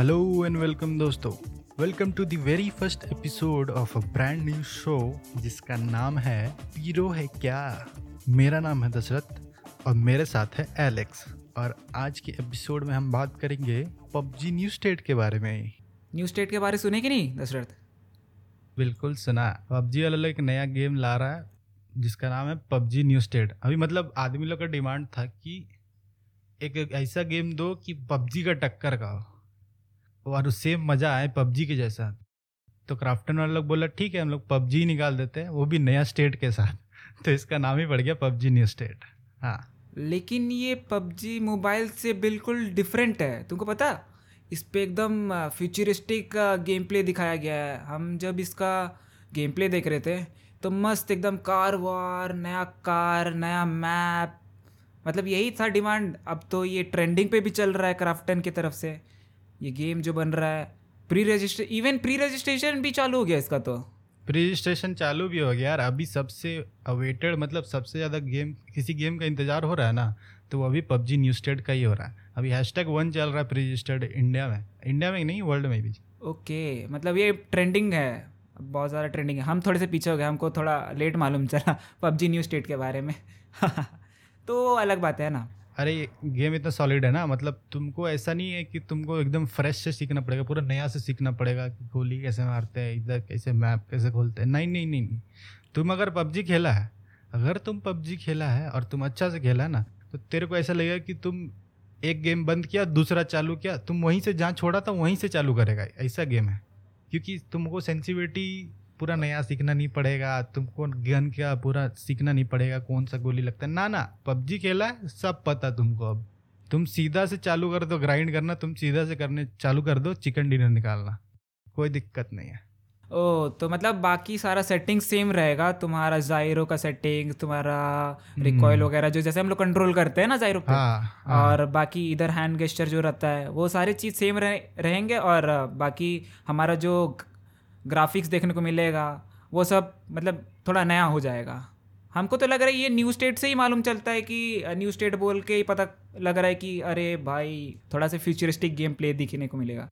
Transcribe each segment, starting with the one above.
Hello and welcome दोस्तों. Welcome to the very first episode of a brand new show जिसका नाम है पीरो है क्या? मेरा नाम है दशरथ और मेरे साथ है एलेक्स और आज के एपिसोड में हम बात करेंगे पबजी न्यू स्टेट के बारे में। न्यू स्टेट के बारे सुने कि नहीं दशरथ? बिल्कुल सुना। पबजी वाला एक नया गेम ला रहा है जिसका नाम है पबजी न्यू स्टेट। अभी मतलब आदमी लोग का डिमांड था कि एक, ऐसा गेम दो कि पबजी का टक्कर का हो और सेम मज़ा आए पबजी के जैसा। तो क्राफ्टन वाले लोग बोला, ठीक है, हम लोग पबजी निकाल देते हैं, वो भी नया स्टेट के साथ। तो इसका नाम ही पड़ गया पबजी न्यू स्टेट। हाँ। लेकिन ये पबजी मोबाइल से बिल्कुल डिफरेंट है, तुमको पता? इस पर एकदम फ्यूचरिस्टिक गेम प्ले दिखाया गया है। हम जब इसका गेम प्ले देख रहे थे तो मस्त एकदम कार वार, नया कार, नया मैप मतलब यही था डिमांड अब तो ये ट्रेंडिंग पे भी चल रहा है क्राफ्टन की तरफ़ से। ये गेम जो बन रहा है प्री रजिस्ट्रे इवन प्री रजिस्ट्रेशन भी चालू हो गया इसका तो। प्री रजिस्ट्रेशन चालू भी हो गया यार अभी सबसे अवेटेड मतलब सबसे ज़्यादा गेम किसी गेम का इंतज़ार हो रहा है ना तो वो अभी पबजी न्यू स्टेट का ही हो रहा है। अभी हैश टैग वन चल रहा है प्री रजिस्टर्ड इंडिया में। इंडिया में नहीं वर्ल्ड में भी। ओके okay, मतलब ये ट्रेंडिंग है बहुत ज़्यादा ट्रेंडिंग है। हम थोड़े से पीछे हो गए हमको थोड़ा लेट मालूम चला पबजी न्यू स्टेट के बारे में। तो अलग बात है ना। अरे गेम इतना सॉलिड है ना मतलब तुमको ऐसा नहीं है कि तुमको एकदम फ्रेश से सीखना पड़ेगा, पूरा नया से सीखना पड़ेगा कि गोली कैसे मारते हैं, इधर कैसे मैप कैसे खोलते हैं। नहीं नहीं नहीं नहीं। तुम अगर पबजी खेला है, अगर तुम पबजी खेला है और तुम अच्छा से खेला है ना तो तेरे को ऐसा लगेगा कि तुम एक गेम बंद किया, दूसरा चालू किया, तुम वहीं से जहाँ छोड़ा था, वहीं से चालू करेगा, ऐसा गेम है। क्योंकि तुमको सेंसिटिविटी पूरा नया सीखना नहीं पड़ेगा तुमको गन का पूरा सीखना नहीं पड़ेगा कौन सा गोली लगता है। ना ना पबजी खेला है सब पता तुमको अब। तुम सीधा से चालू कर दो ग्राइंड करना तुम सीधा से करने चालू कर दो चिकन डिनर निकालना। कोई दिक्कत नहीं है। ओ तो मतलब बाकी सारा सेटिंग सेम रहेगा तुम्हारा जायरो का सेटिंग तुम्हारा रिकॉयल वगैरह जो जैसे हम लोग कंट्रोल करते हैं ना जायरो पे हाँ, हाँ। और बाकी इधर हैंड गेस्टर जो रहता है वो सारी चीज़ सेम रहे, रहेंगे और बाकी हमारा जो ग्राफिक्स देखने को मिलेगा, वो सब मतलब थोड़ा नया हो जाएगा। हमको तो लग रहा है ये न्यू स्टेट से ही मालूम चलता है कि न्यू स्टेट बोल के ही पता लग रहा है कि, अरे भाई, थोड़ा सा फ्यूचरिस्टिक गेम प्ले दिखने को मिलेगा।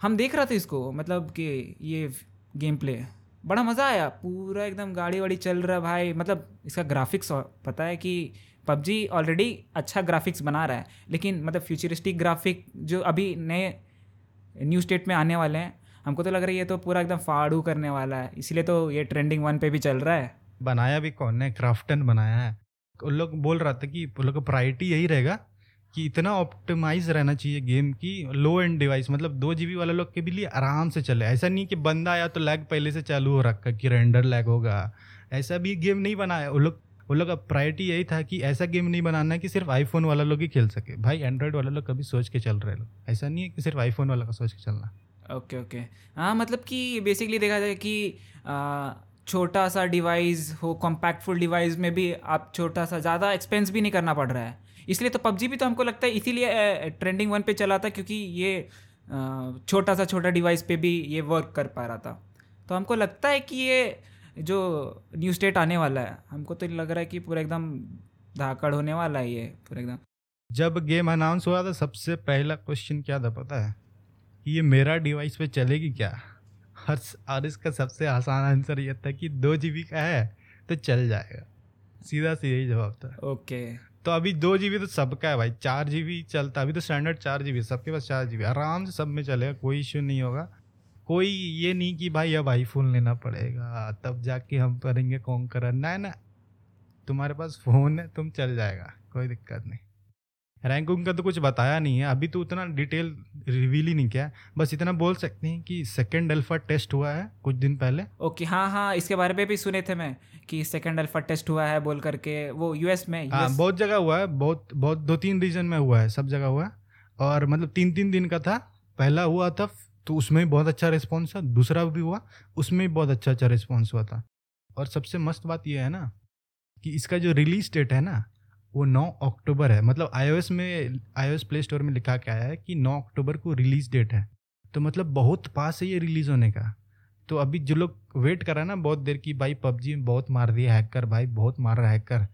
हम देख रहे थे इसको मतलब कि ये गेम प्ले बड़ा मज़ा आया, पूरा एकदम गाड़ी वाड़ी चल रहा भाई। मतलब इसका ग्राफिक्स पता है कि पबजी ऑलरेडी अच्छा ग्राफिक्स बना रहा है, लेकिन मतलब फ्यूचरिस्टिक ग्राफिक जो अभी नए न्यू स्टेट में आने वाले हैं हमको तो लग रहा है ये तो पूरा एकदम फाड़ू करने वाला है। इसलिए तो ये ट्रेंडिंग वन पे भी चल रहा है। बनाया भी कौन ने? क्राफ्टन बनाया है। उन लोग बोल रहा था कि उन लोग का प्रायोरिटी यही रहेगा कि इतना ऑप्टिमाइज रहना चाहिए गेम की लो एंड डिवाइस मतलब दो जी वाले लोग के लिए आराम से चले। ऐसा नहीं कि बंदा आया तो लैग पहले से चालू हो रखा कि रेंडर लैग होगा। ऐसा भी गेम नहीं बनाया। वो लोग, उन लोग का प्रायोरिटी यही था कि ऐसा गेम नहीं बनाना है कि सिर्फ़ आईफोन वाला लोग ही खेल सके। भाई एंड्रॉयड वाला लोग कभी सोच के चल रहे लोग ऐसा नहीं है कि सिर्फ़ आईफोन वाला का सोच के चलना। Okay okay. हाँ मतलब कि बेसिकली देखा जाए कि छोटा सा डिवाइस हो कॉम्पैक्टफुल डिवाइस में भी आप छोटा सा ज़्यादा एक्सपेंस भी नहीं करना पड़ रहा है। इसलिए तो पबजी भी तो हमको लगता है इसीलिए ट्रेंडिंग वन पे चला था क्योंकि ये छोटा सा छोटा डिवाइस पे भी ये वर्क कर पा रहा था। तो हमको लगता है कि ये जो न्यू स्टेट आने वाला है, हमको तो लग रहा है कि पूरा एकदम धाकड़ होने वाला है ये, पूरा एकदम। जब गेम अनाउंस हुआ था, सबसे पहला क्वेश्चन क्या था पता है? ये मेरा डिवाइस पे चलेगी क्या? और और इसका सबसे आसान आंसर ये था कि दो जी का है तो चल जाएगा। सीधा सी यही जवाब था। ओके। तो अभी दो जी तो सबका है भाई। चार जी चलता अभी तो स्टैंडर्ड चार जी सबके पास चार जी आराम से सब में चलेगा कोई इश्यू नहीं होगा। कोई ये नहीं कि भाई अब आईफोन लेना पड़ेगा तब जाके हम करेंगे कौन कर ना ना। तुम्हारे पास फ़ोन है तुम चल जाएगा कोई दिक्कत नहीं। रैंकिंग का तो कुछ बताया नहीं है। अभी तो उतना डिटेल रिवील ही नहीं किया बस इतना बोल सकते हैं कि सेकेंड अल्फ़ा टेस्ट हुआ है कुछ दिन पहले। ओके okay, हाँ हाँ इसके बारे में भी सुने थे मैं कि सेकेंड अल्फ़ा टेस्ट हुआ है बोल करके। वो यूएस में हाँ बहुत जगह हुआ है बहुत बहुत दो तीन रीजन में हुआ है सब जगह हुआ है। और मतलब तीन तीन दिन का था। पहला हुआ था तो उसमें भी बहुत अच्छा रिस्पॉन्स था। दूसरा भी हुआ उसमें भी बहुत अच्छा अच्छा रिस्पॉन्स हुआ था। और सबसे मस्त बात यह है ना कि इसका जो रिलीज़ डेट है ना वो 9 अक्टूबर है। मतलब आईओएस में आईओएस प्ले स्टोर में लिखा क्या है कि 9 अक्टूबर को रिलीज़ डेट है। तो मतलब बहुत पास है ये रिलीज़ होने का। तो अभी जो लोग वेट कर रहा है ना बहुत देर की, भाई पबजी में बहुत मार दिया हैकर भाई बहुत मार रहा हैकर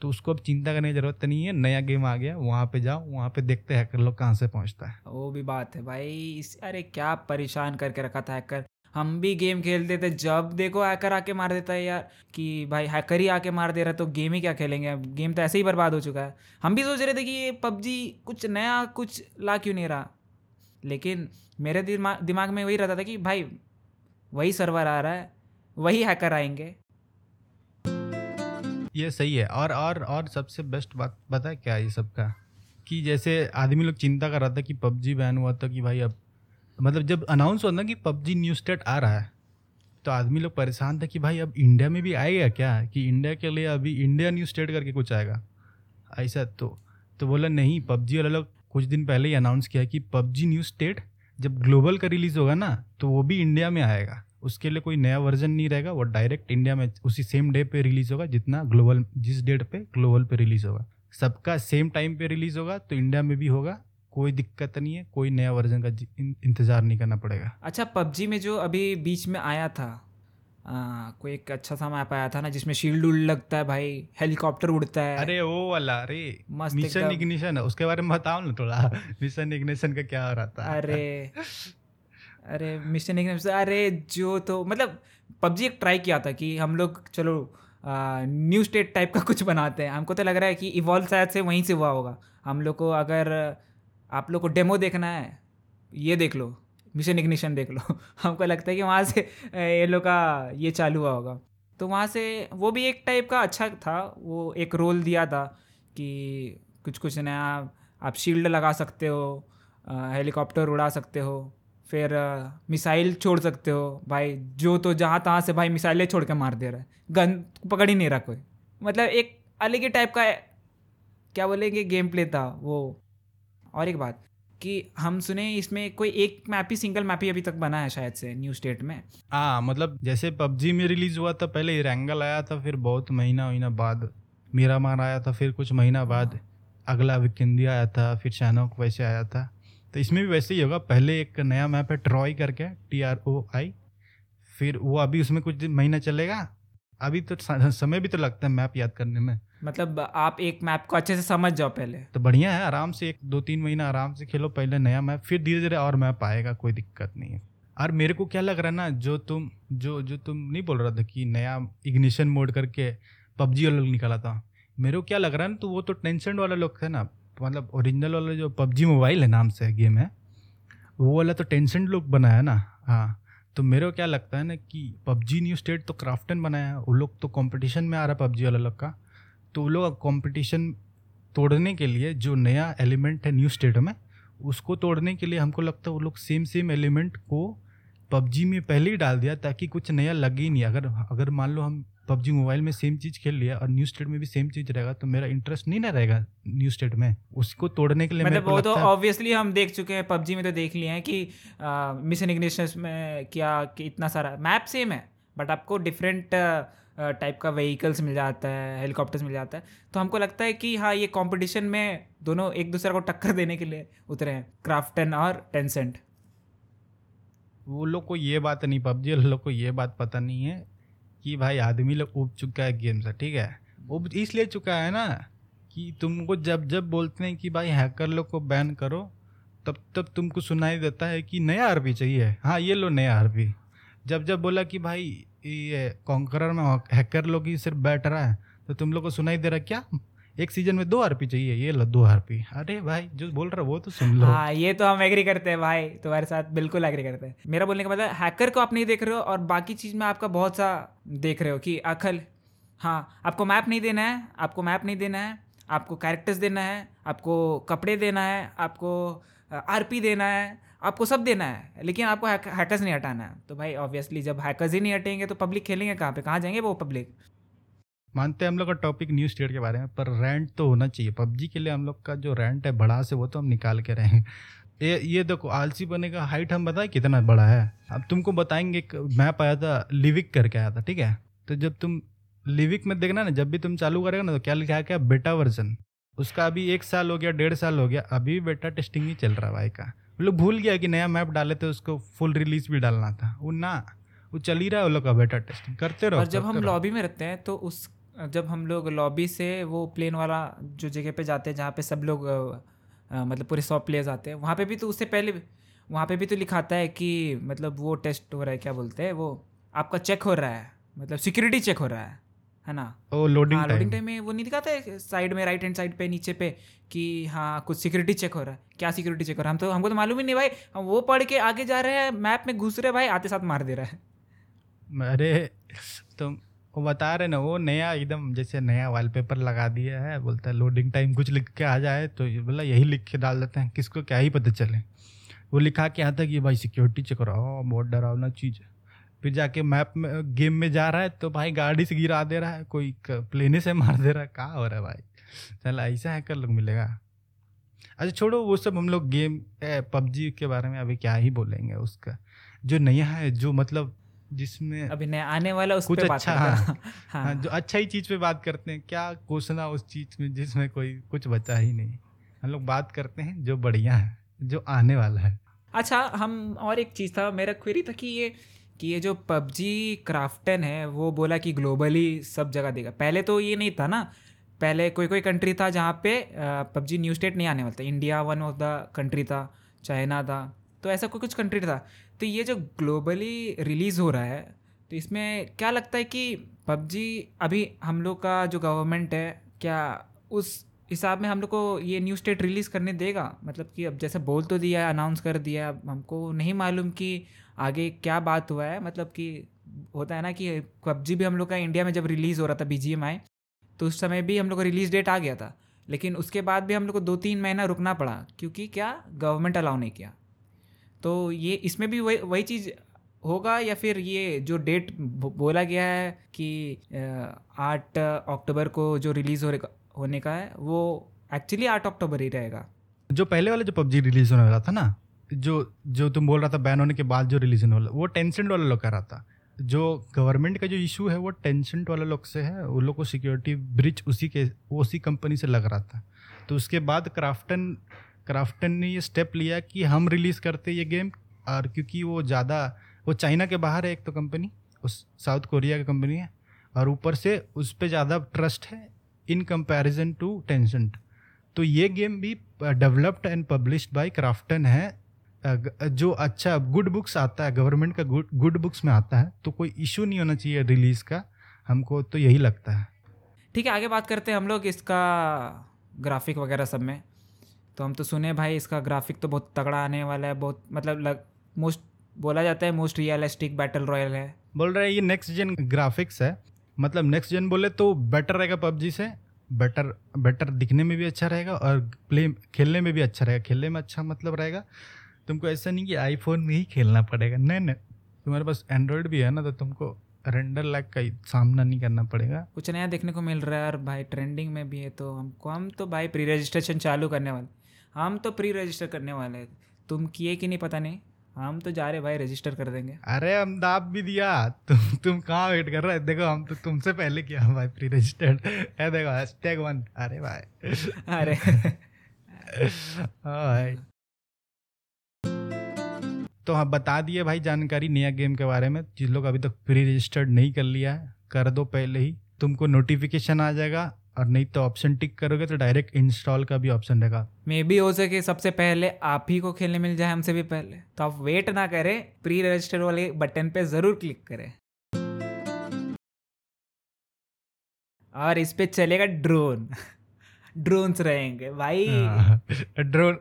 तो उसको अब चिंता करने की ज़रूरत नहीं है, नया गेम आ गया, वहाँ पे जाओ, वहाँ पे देखते हैकर लोग कहाँ से पहुँचता है। वो भी बात है भाई, इस, अरे क्या परेशान करके रखा था हैकर हम भी गेम खेलते थे, जब देखो हैकर आके मार देता है यार, कि भाई हैकर ही आके मार दे रहा है तो गेम ही क्या खेलेंगे? अब गेम तो ऐसे ही बर्बाद हो चुका है। हम भी सोच रहे थे कि ये पबजी कुछ नया, कुछ ला क्यों नहीं रहा? लेकिन मेरे दिमाग दिमाग में वही रहता था कि भाई, वही सर्वर आ रहा है, वही हैकर आएँगे। ये सही है। और और और सबसे बेस्ट बात, पता है क्या ये सबका? कि जैसे आदमी लोग चिंता कर रहा था कि पबजी बैन हुआ था कि भाई अब मतलब जब अनाउंस हुआ ना कि पबजी न्यू स्टेट आ रहा है तो आदमी लोग परेशान था कि भाई अब इंडिया में भी आएगा क्या? कि इंडिया के लिए अभी इंडिया न्यू स्टेट करके कुछ आएगा? ऐसा तो तो बोला, नहीं, पबजी वाले लोग कुछ दिन पहले ही अनाउंस किया कि पबजी न्यू स्टेट जब ग्लोबल का रिलीज़ होगा ना तो वो भी इंडिया में आएगा। उसके लिए कोई नया वर्जन नहीं रहेगा, वो डायरेक्ट इंडिया में उसी सेम डे पे रिलीज़ होगा जितना ग्लोबल जिस डेट पे ग्लोबल पे रिलीज़ होगा। सबका सेम टाइम पे रिलीज़ होगा तो इंडिया में भी होगा। कोई दिक्कत नहीं है कोई नया वर्जन का इंतज़ार नहीं करना पड़ेगा। अच्छा पबजी में जो अभी बीच में आया था आ, कोई एक अच्छा सा मैप आया था ना जिसमें शील्ड उल्ड लगता है भाई हेलीकॉप्टर उड़ता है। अरे वो वाला अरे मस्त मिशन। इग्निशन उसके बारे में बताओ ना थोड़ा। मिशन इग्निशन का क्या है अरे अरे मिशन इग्निशन अरे जो तो मतलब पबजी एक ट्राई किया था कि हम लोग चलो न्यू स्टेट टाइप का कुछ बनाते हैं। हमको तो लग रहा है कि इवॉल्व शायद से वहीं से हुआ होगा। हम लोग को अगर आप लोग को डेमो देखना है। ये देख लो, मिशन इग्निशन देख लो। हमको लगता है कि वहाँ से ये लोग का ये चालू हुआ होगा। तो वहाँ से वो भी एक टाइप का अच्छा था, वो एक रोल दिया था कि कुछ कुछ नया आप शील्ड लगा सकते हो हेलीकॉप्टर उड़ा सकते हो, फिर मिसाइल छोड़ सकते हो। भाई, जो तो जहाँ तहाँ से भाई मिसाइलें छोड़ के मार दे रहा है। गन पकड़ ही नहीं रहा कोई। मतलब एक अलग ही टाइप का, क्या बोलेंगे गेम प्ले था वो। और एक बात कि हम सुने इसमें कोई एक मैप ही सिंगल मैप ही अभी तक बना है शायद से न्यू स्टेट में। हाँ मतलब जैसे पबजी में रिलीज़ हुआ था, पहले रैंगल आया था, फिर बहुत महीना महीना बाद मेरा मार आया था, फिर कुछ महीना बाद अगला विकेंदी आया था, फिर शैनोक वैसे आया था। तो इसमें भी वैसे ही होगा, पहले एक नया मैप है ट्रॉय करके टी आर ओ आई फिर वो अभी उसमें कुछ दिन, महीना चलेगा अभी तो समय भी तो लगता है मैप याद करने में। मतलब आप एक मैप को अच्छे से समझ जाओ पहले। तो बढ़िया है आराम से एक दो तीन महीना आराम से खेलो पहले नया मैप फिर धीरे धीरे और मैप आएगा कोई दिक्कत नहीं है। और मेरे को क्या लग रहा है ना जो तुम जो जो तुम नहीं बोल रहा था कि नया इग्निशन मोड करके पबजी वाला लोग निकाला था मेरे को क्या लग रहा है ना तो वो तो टेंशन वाला लोग थे ना मतलब ओरिजिनल वाला जो पबजी मोबाइल है नाम से गेम है वो वाला तो टेंशन लोग बनाया ना हाँ। तो मेरे को क्या लगता है ना कि पबजी न्यू स्टेट तो क्राफ्टन बनाया है, वो लोग तो कंपटीशन में आ रहा है पबजी वाला लोग का। तो वो लोग कंपटीशन तोड़ने के लिए जो नया एलिमेंट है न्यू स्टेट में, उसको तोड़ने के लिए हमको लगता है वो लोग सेम सेम एलिमेंट को पबजी में पहले ही डाल दिया ताकि कुछ नया लगे ही नहीं। अगर अगर मान लो हम पबजी मोबाइल में सेम चीज़ खेल लिया और न्यू स्टेट में भी सेम चीज़ रहेगा तो मेरा इंटरेस्ट नहीं ना रहेगा न्यू स्टेट में। उसको तोड़ने के लिए मतलब वो तो ऑब्वियसली हम देख चुके हैं पबजी में तो देख लिए हैं कि मिशन इग्निशन में क्या कि इतना सारा मैप सेम है बट आपको डिफरेंट टाइप का व्हीकल्स मिल जाता है हेलीकॉप्टर्स मिल जाता है। तो हमको लगता है कि हाँ ये कंपटीशन में दोनों एक दूसरे को टक्कर देने के लिए उतरे हैं क्राफ्टन और टेंसेंट वो लोग को ये बात नहीं, पबजी लोग को ये बात पता नहीं है कि भाई आदमी लोग उब चुका है गेम से, ठीक है? उब इसलिए चुका है ना कि तुमको जब जब बोलते हैं कि भाई हैकर लोग को बैन करो, तब तब तुमको सुनाई देता है कि नया आरपी चाहिए। हाँ ये लो नया आरपी जब जब बोला कि भाई ये कॉन्करर में हैकर लोग ही सिर्फ़ बैठ रहा है तो तुम लोग को सुनाई दे रहा क्या? एक सीज़न में दो आरपी चाहिए, ये लो दो आरपी अरे भाई, जो बोल रहा वो तो सुन लो। हाँ ये तो हम एग्री करते हैं भाई, तुम्हारे साथ बिल्कुल एग्री करते हैं। मेरा बोलने का मतलब हैकर को आप नहीं देख रहे हो और बाकी चीज़ में आपका बहुत सा देख रहे हो कि अखल हाँ आपको मैप नहीं देना है, आपको मैप नहीं देना है, आपको कैरेक्टर्स देना है, आपको कपड़े देना है, आपको आरपी देना है, आपको सब देना है, लेकिन आपको हैकर्स नहीं हटाना है। तो भाई ऑब्वियसली जब हैकर्स ही नहीं हटेंगे तो पब्लिक खेलेंगे कहाँ पे? कहाँ जाएँगे वो पब्लिक मानते हैं हम लोग का टॉपिक न्यू स्टेट के बारे में पर रेंट तो होना चाहिए। पबजी के लिए हम लोग का जो रेंट है बड़ा से वो तो हम निकाल के रहेंगे ये ये देखो आलसी बने का हाइट हम बताए कितना बड़ा है? अब तुमको बताएँगे मैप आया था लिविक करके आया था ठीक है? तो जब तुम लिविक में देखना ना जब भी तुम चालू करेगा ना तो क्या लिखा क्या? बेटा वर्जन उसका अभी एक साल हो गया डेढ़ साल हो गया अभी भी बेटा टेस्टिंग ही चल रहा है भाई का। लोग भूल गया कि नया मैप डाले थे उसको फुल रिलीज़ भी डालना था। वो ना वो चल ही रहा है वो लोग का बेटा टेस्टिंग करते रहो और जब हम लॉबी में रहते हैं तो उस जब हम लोग लॉबी से वो प्लेन वाला जो जगह पे जाते हैं जहाँ पे सब लोग अ, मतलब पूरे सौ प्लेयर्स आते हैं वहाँ पे भी तो उससे पहले वहाँ पे भी तो लिखाता है कि मतलब वो टेस्ट हो रहा है क्या बोलते हैं वो आपका चेक हो रहा है मतलब सिक्योरिटी चेक हो रहा है है ना? ओ लोडिंग हाँ लोडिंग टाइम टाइम में वो नहीं दिखाता है साइड में राइट हैंड साइड पे नीचे पे कि हाँ कुछ सिक्योरिटी चेक हो रहा है क्या सिक्योरिटी चेक हो रहा है? हम तो हमको तो मालूम ही नहीं भाई हम वो पढ़ के आगे जा रहे हैं मैप में घुस रहे भाई आते साथ मार दे रहा है। अरे तुम वो बता रहे ना, वो नया एकदम जैसे नया वॉलपेपर लगा दिया है, बोलता है लोडिंग टाइम कुछ लिख के आ जाए। तो बोला, यही लिख के डाल देते हैं, किसको क्या ही पता चले। वो लिखा के आता कि भाई सिक्योरिटी चेक कराओ, बहुत डरावना चीज़ है। फिर जाके मैप में गेम में जा रहा है तो भाई गाड़ी से गिरा दे रहा है, कोई प्लेने से मार दे रहा है कहाँ हो रहा है भाई? चल, ऐसा हैकर लोग मिलेगा। अच्छा छोड़ो, वो सब हम लोग गेम पबजी के बारे में अभी क्या ही बोलेंगे उसका। जो नया है, जो मतलब जिसमें अभी नया आने वाला उस कुछ पे अच्छा, करते हैं। हाँ, हाँ। जो अच्छा ही चीज़ पे बात करते हैं। क्या कोसना उस चीज़ में जिसमें कोई कुछ बचा ही नहीं? हम लोग बात करते हैं जो बढ़िया है जो आने वाला है। अच्छा हम और एक चीज़ था मेरा क्वेरी था कि ये कि ये जो पबजी क्राफ्टन है वो बोला कि ग्लोबली सब जगह देगा। पहले तो ये नहीं था ना। पहले कोई कोई कंट्री था जहाँ पे पबजी न्यू स्टेट नहीं आने वाला था। India one of the country था चाइना था। तो ऐसा कोई कुछ कंट्री था। तो ये जो ग्लोबली रिलीज़ हो रहा है तो इसमें क्या लगता है कि पबजी अभी हम लोग का जो गवर्नमेंट है, क्या उस हिसाब में हम लोग को ये न्यू स्टेट रिलीज़ करने देगा? मतलब कि अब जैसे बोल तो दिया अनाउंस कर दिया, अब हमको नहीं मालूम कि आगे क्या बात हुआ है। मतलब कि होता है ना कि पबजी भी हम लोग का इंडिया में जब रिलीज़ हो रहा था बी आए तो उस समय भी हम लोग का रिलीज़ डेट आ गया था। लेकिन उसके बाद भी हम लोग को दो तीन महीना रुकना पड़ा, क्योंकि क्या गवर्नमेंट अलाउ नहीं किया। तो ये इसमें भी वही वही चीज़ होगा या फिर ये जो डेट बोला गया है कि आठ अक्टूबर को जो रिलीज़ हो होने का है, वो एक्चुअली आठ अक्टूबर ही रहेगा। जो पहले वाला जो पबजी रिलीज़ होने वाला था ना, जो जो तुम बोल रहा था बैन होने के बाद जो रिलीज़ होने वाला, वो टेंसेंट वाला लोग कर रहा था। जो गवर्नमेंट का जो इशू है, वो टेंसेंट वाले लोग से है, उन लोग को सिक्योरिटी ब्रिज उसी के, उसी कंपनी से लग रहा था। तो उसके बाद क्राफ्टन क्राफ्टन ने ये स्टेप लिया कि हम रिलीज़ करते ये गेम और क्योंकि वो ज़्यादा, वो चाइना के बाहर है एक तो कंपनी उस साउथ कोरिया की कंपनी है और ऊपर से उस पर ज़्यादा ट्रस्ट है इन कंपैरिजन टू टेंसेंट तो ये गेम भी developed and published by Krafton है। जो अच्छा गुड बुक्स आता है गवर्नमेंट का गुड गुड बुक्स में आता है तो कोई इशू नहीं होना चाहिए रिलीज़ का, हमको तो यही लगता है। ठीक है, आगे बात करते हैं हम लोग इसका ग्राफिक वगैरह सब में। तो हम तो सुने भाई इसका ग्राफिक तो बहुत तगड़ा आने वाला है बहुत मतलब लग मोस्ट बोला जाता है मोस्ट रियलिस्टिक बैटल रॉयल है। बोल रहे हैं ये नेक्स्ट जेन ग्राफिक्स है। मतलब नेक्स्ट जेन बोले तो बेटर रहेगा पबजी से बेटर बेटर दिखने में भी अच्छा रहेगा और प्ले खेलने में भी अच्छा रहेगा। खेलने में अच्छा मतलब रहेगा। तुमको ऐसा नहीं कि आईफोन में ही खेलना पड़ेगा। नहीं नहीं तुम्हारे पास एंड्रॉयड भी है ना तो तुमको रेंडर लैग का सामना नहीं करना पड़ेगा। कुछ नया देखने को मिल रहा है और भाई ट्रेंडिंग में भी है तो हमको हम तो भाई प्री रजिस्ट्रेशन चालू करने वाले। हम तो प्री रजिस्टर करने वाले हैं। तुम किए कि नहीं पता नहीं? हम तो जा रहे भाई रजिस्टर कर देंगे। अरे हम दाप भी दिया। तुम तुम कहाँ वेट कर रहे हो? देखो हम तो तुमसे पहले किया भाई प्री रजिस्टर्ड है देखो हैशटैग वन अरे भाई। अरे। भाई तो हाँ बता दिए भाई जानकारी नया गेम के बारे में। जिन लोग अभी तक प्री रजिस्टर्ड नहीं कर लिया है कर दो पहले ही। तुमको नोटिफिकेशन आ जाएगा। और नहीं तो ऑप्शन टिक करोगे तो डायरेक्ट इंस्टॉल का भी ऑप्शन रहेगा। मे भी हो सके सबसे पहले आप ही को खेलने मिल जाए हमसे भी पहले। तो आप वेट ना करें प्री रजिस्टर वाले बटन पे ज़रूर क्लिक करें। और इस पे चलेगा ड्रोन ड्रोन्स रहेंगे भाई। ड्रोन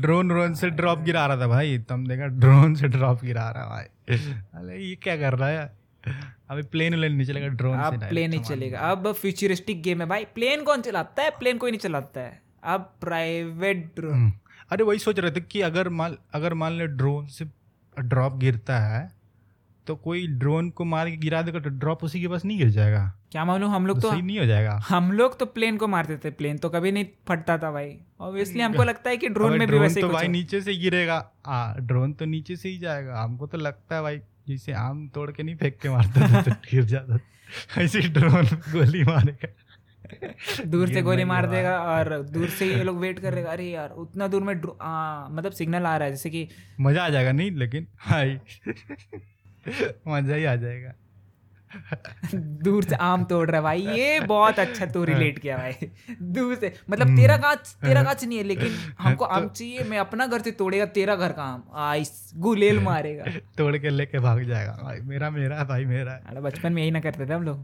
ड्रोन ड्रोन से ड्रॉप गिरा रहा था भाई। तुम देखा ड्रोन से ड्रॉप गिरा रहा है भाई। अरे ये क्या कर रहा है? अभी प्लेन व्लेन नहीं चलेगा ड्रोन अब प्लेन नहीं चलेगा। अब फ्यूचरिस्टिक गेम है भाई। प्लेन कौन चलाता है? प्लेन कोई नहीं चलाता है। अब प्राइवेट ड्रोन हम्म। अरे वही सोच रहे थे कि अगर मान अगर मान ले ड्रोन से ड्रॉप गिरता है तो कोई ड्रोन को मार के गिरा देगा तो ड्रॉप उसी के पास नहीं गिर जाएगा। क्या मालूम? हम लोग तो तो सही नहीं हो जाएगा। हम लोग तो प्लेन को मारते थे। प्लेन तो कभी नहीं फटता था भाई। ऑब्वियसली हमको लगता है कि ड्रोन में भी वैसे तो भाई नीचे से गिरेगा। ड्रोन तो नीचे से ही जाएगा। हमको तो लगता है भाई जैसे आम तोड़ के नहीं फेंक के मारते थे तो गिर जाता। ऐसे ड्रोन गोली मारेगा। दूर से गोली मार देगा और दूर से ये लोग वेट कर रहेगा अरे यार उतना दूर में आ, मतलब सिग्नल आ रहा है जैसे कि मज़ा आ जाएगा नहीं लेकिन हाई मज़ा ही आ जाएगा। दूर से आम तोड़ रहा है भाई ये बहुत अच्छा तू रिलेट किया भाई। दूर से मतलब हम्म। तेरा गाच तेरा गाच नहीं है लेकिन हमको आम चाहिए मैं अपना घर से तोड़ेगा तेरा घर का आम। आइस गुलेल मारेगा। तोड़ के लेके भाग जाएगा भाई मेरा मेरा भाई मेरा। अरे बचपन में यही ना करते थे हम लोग।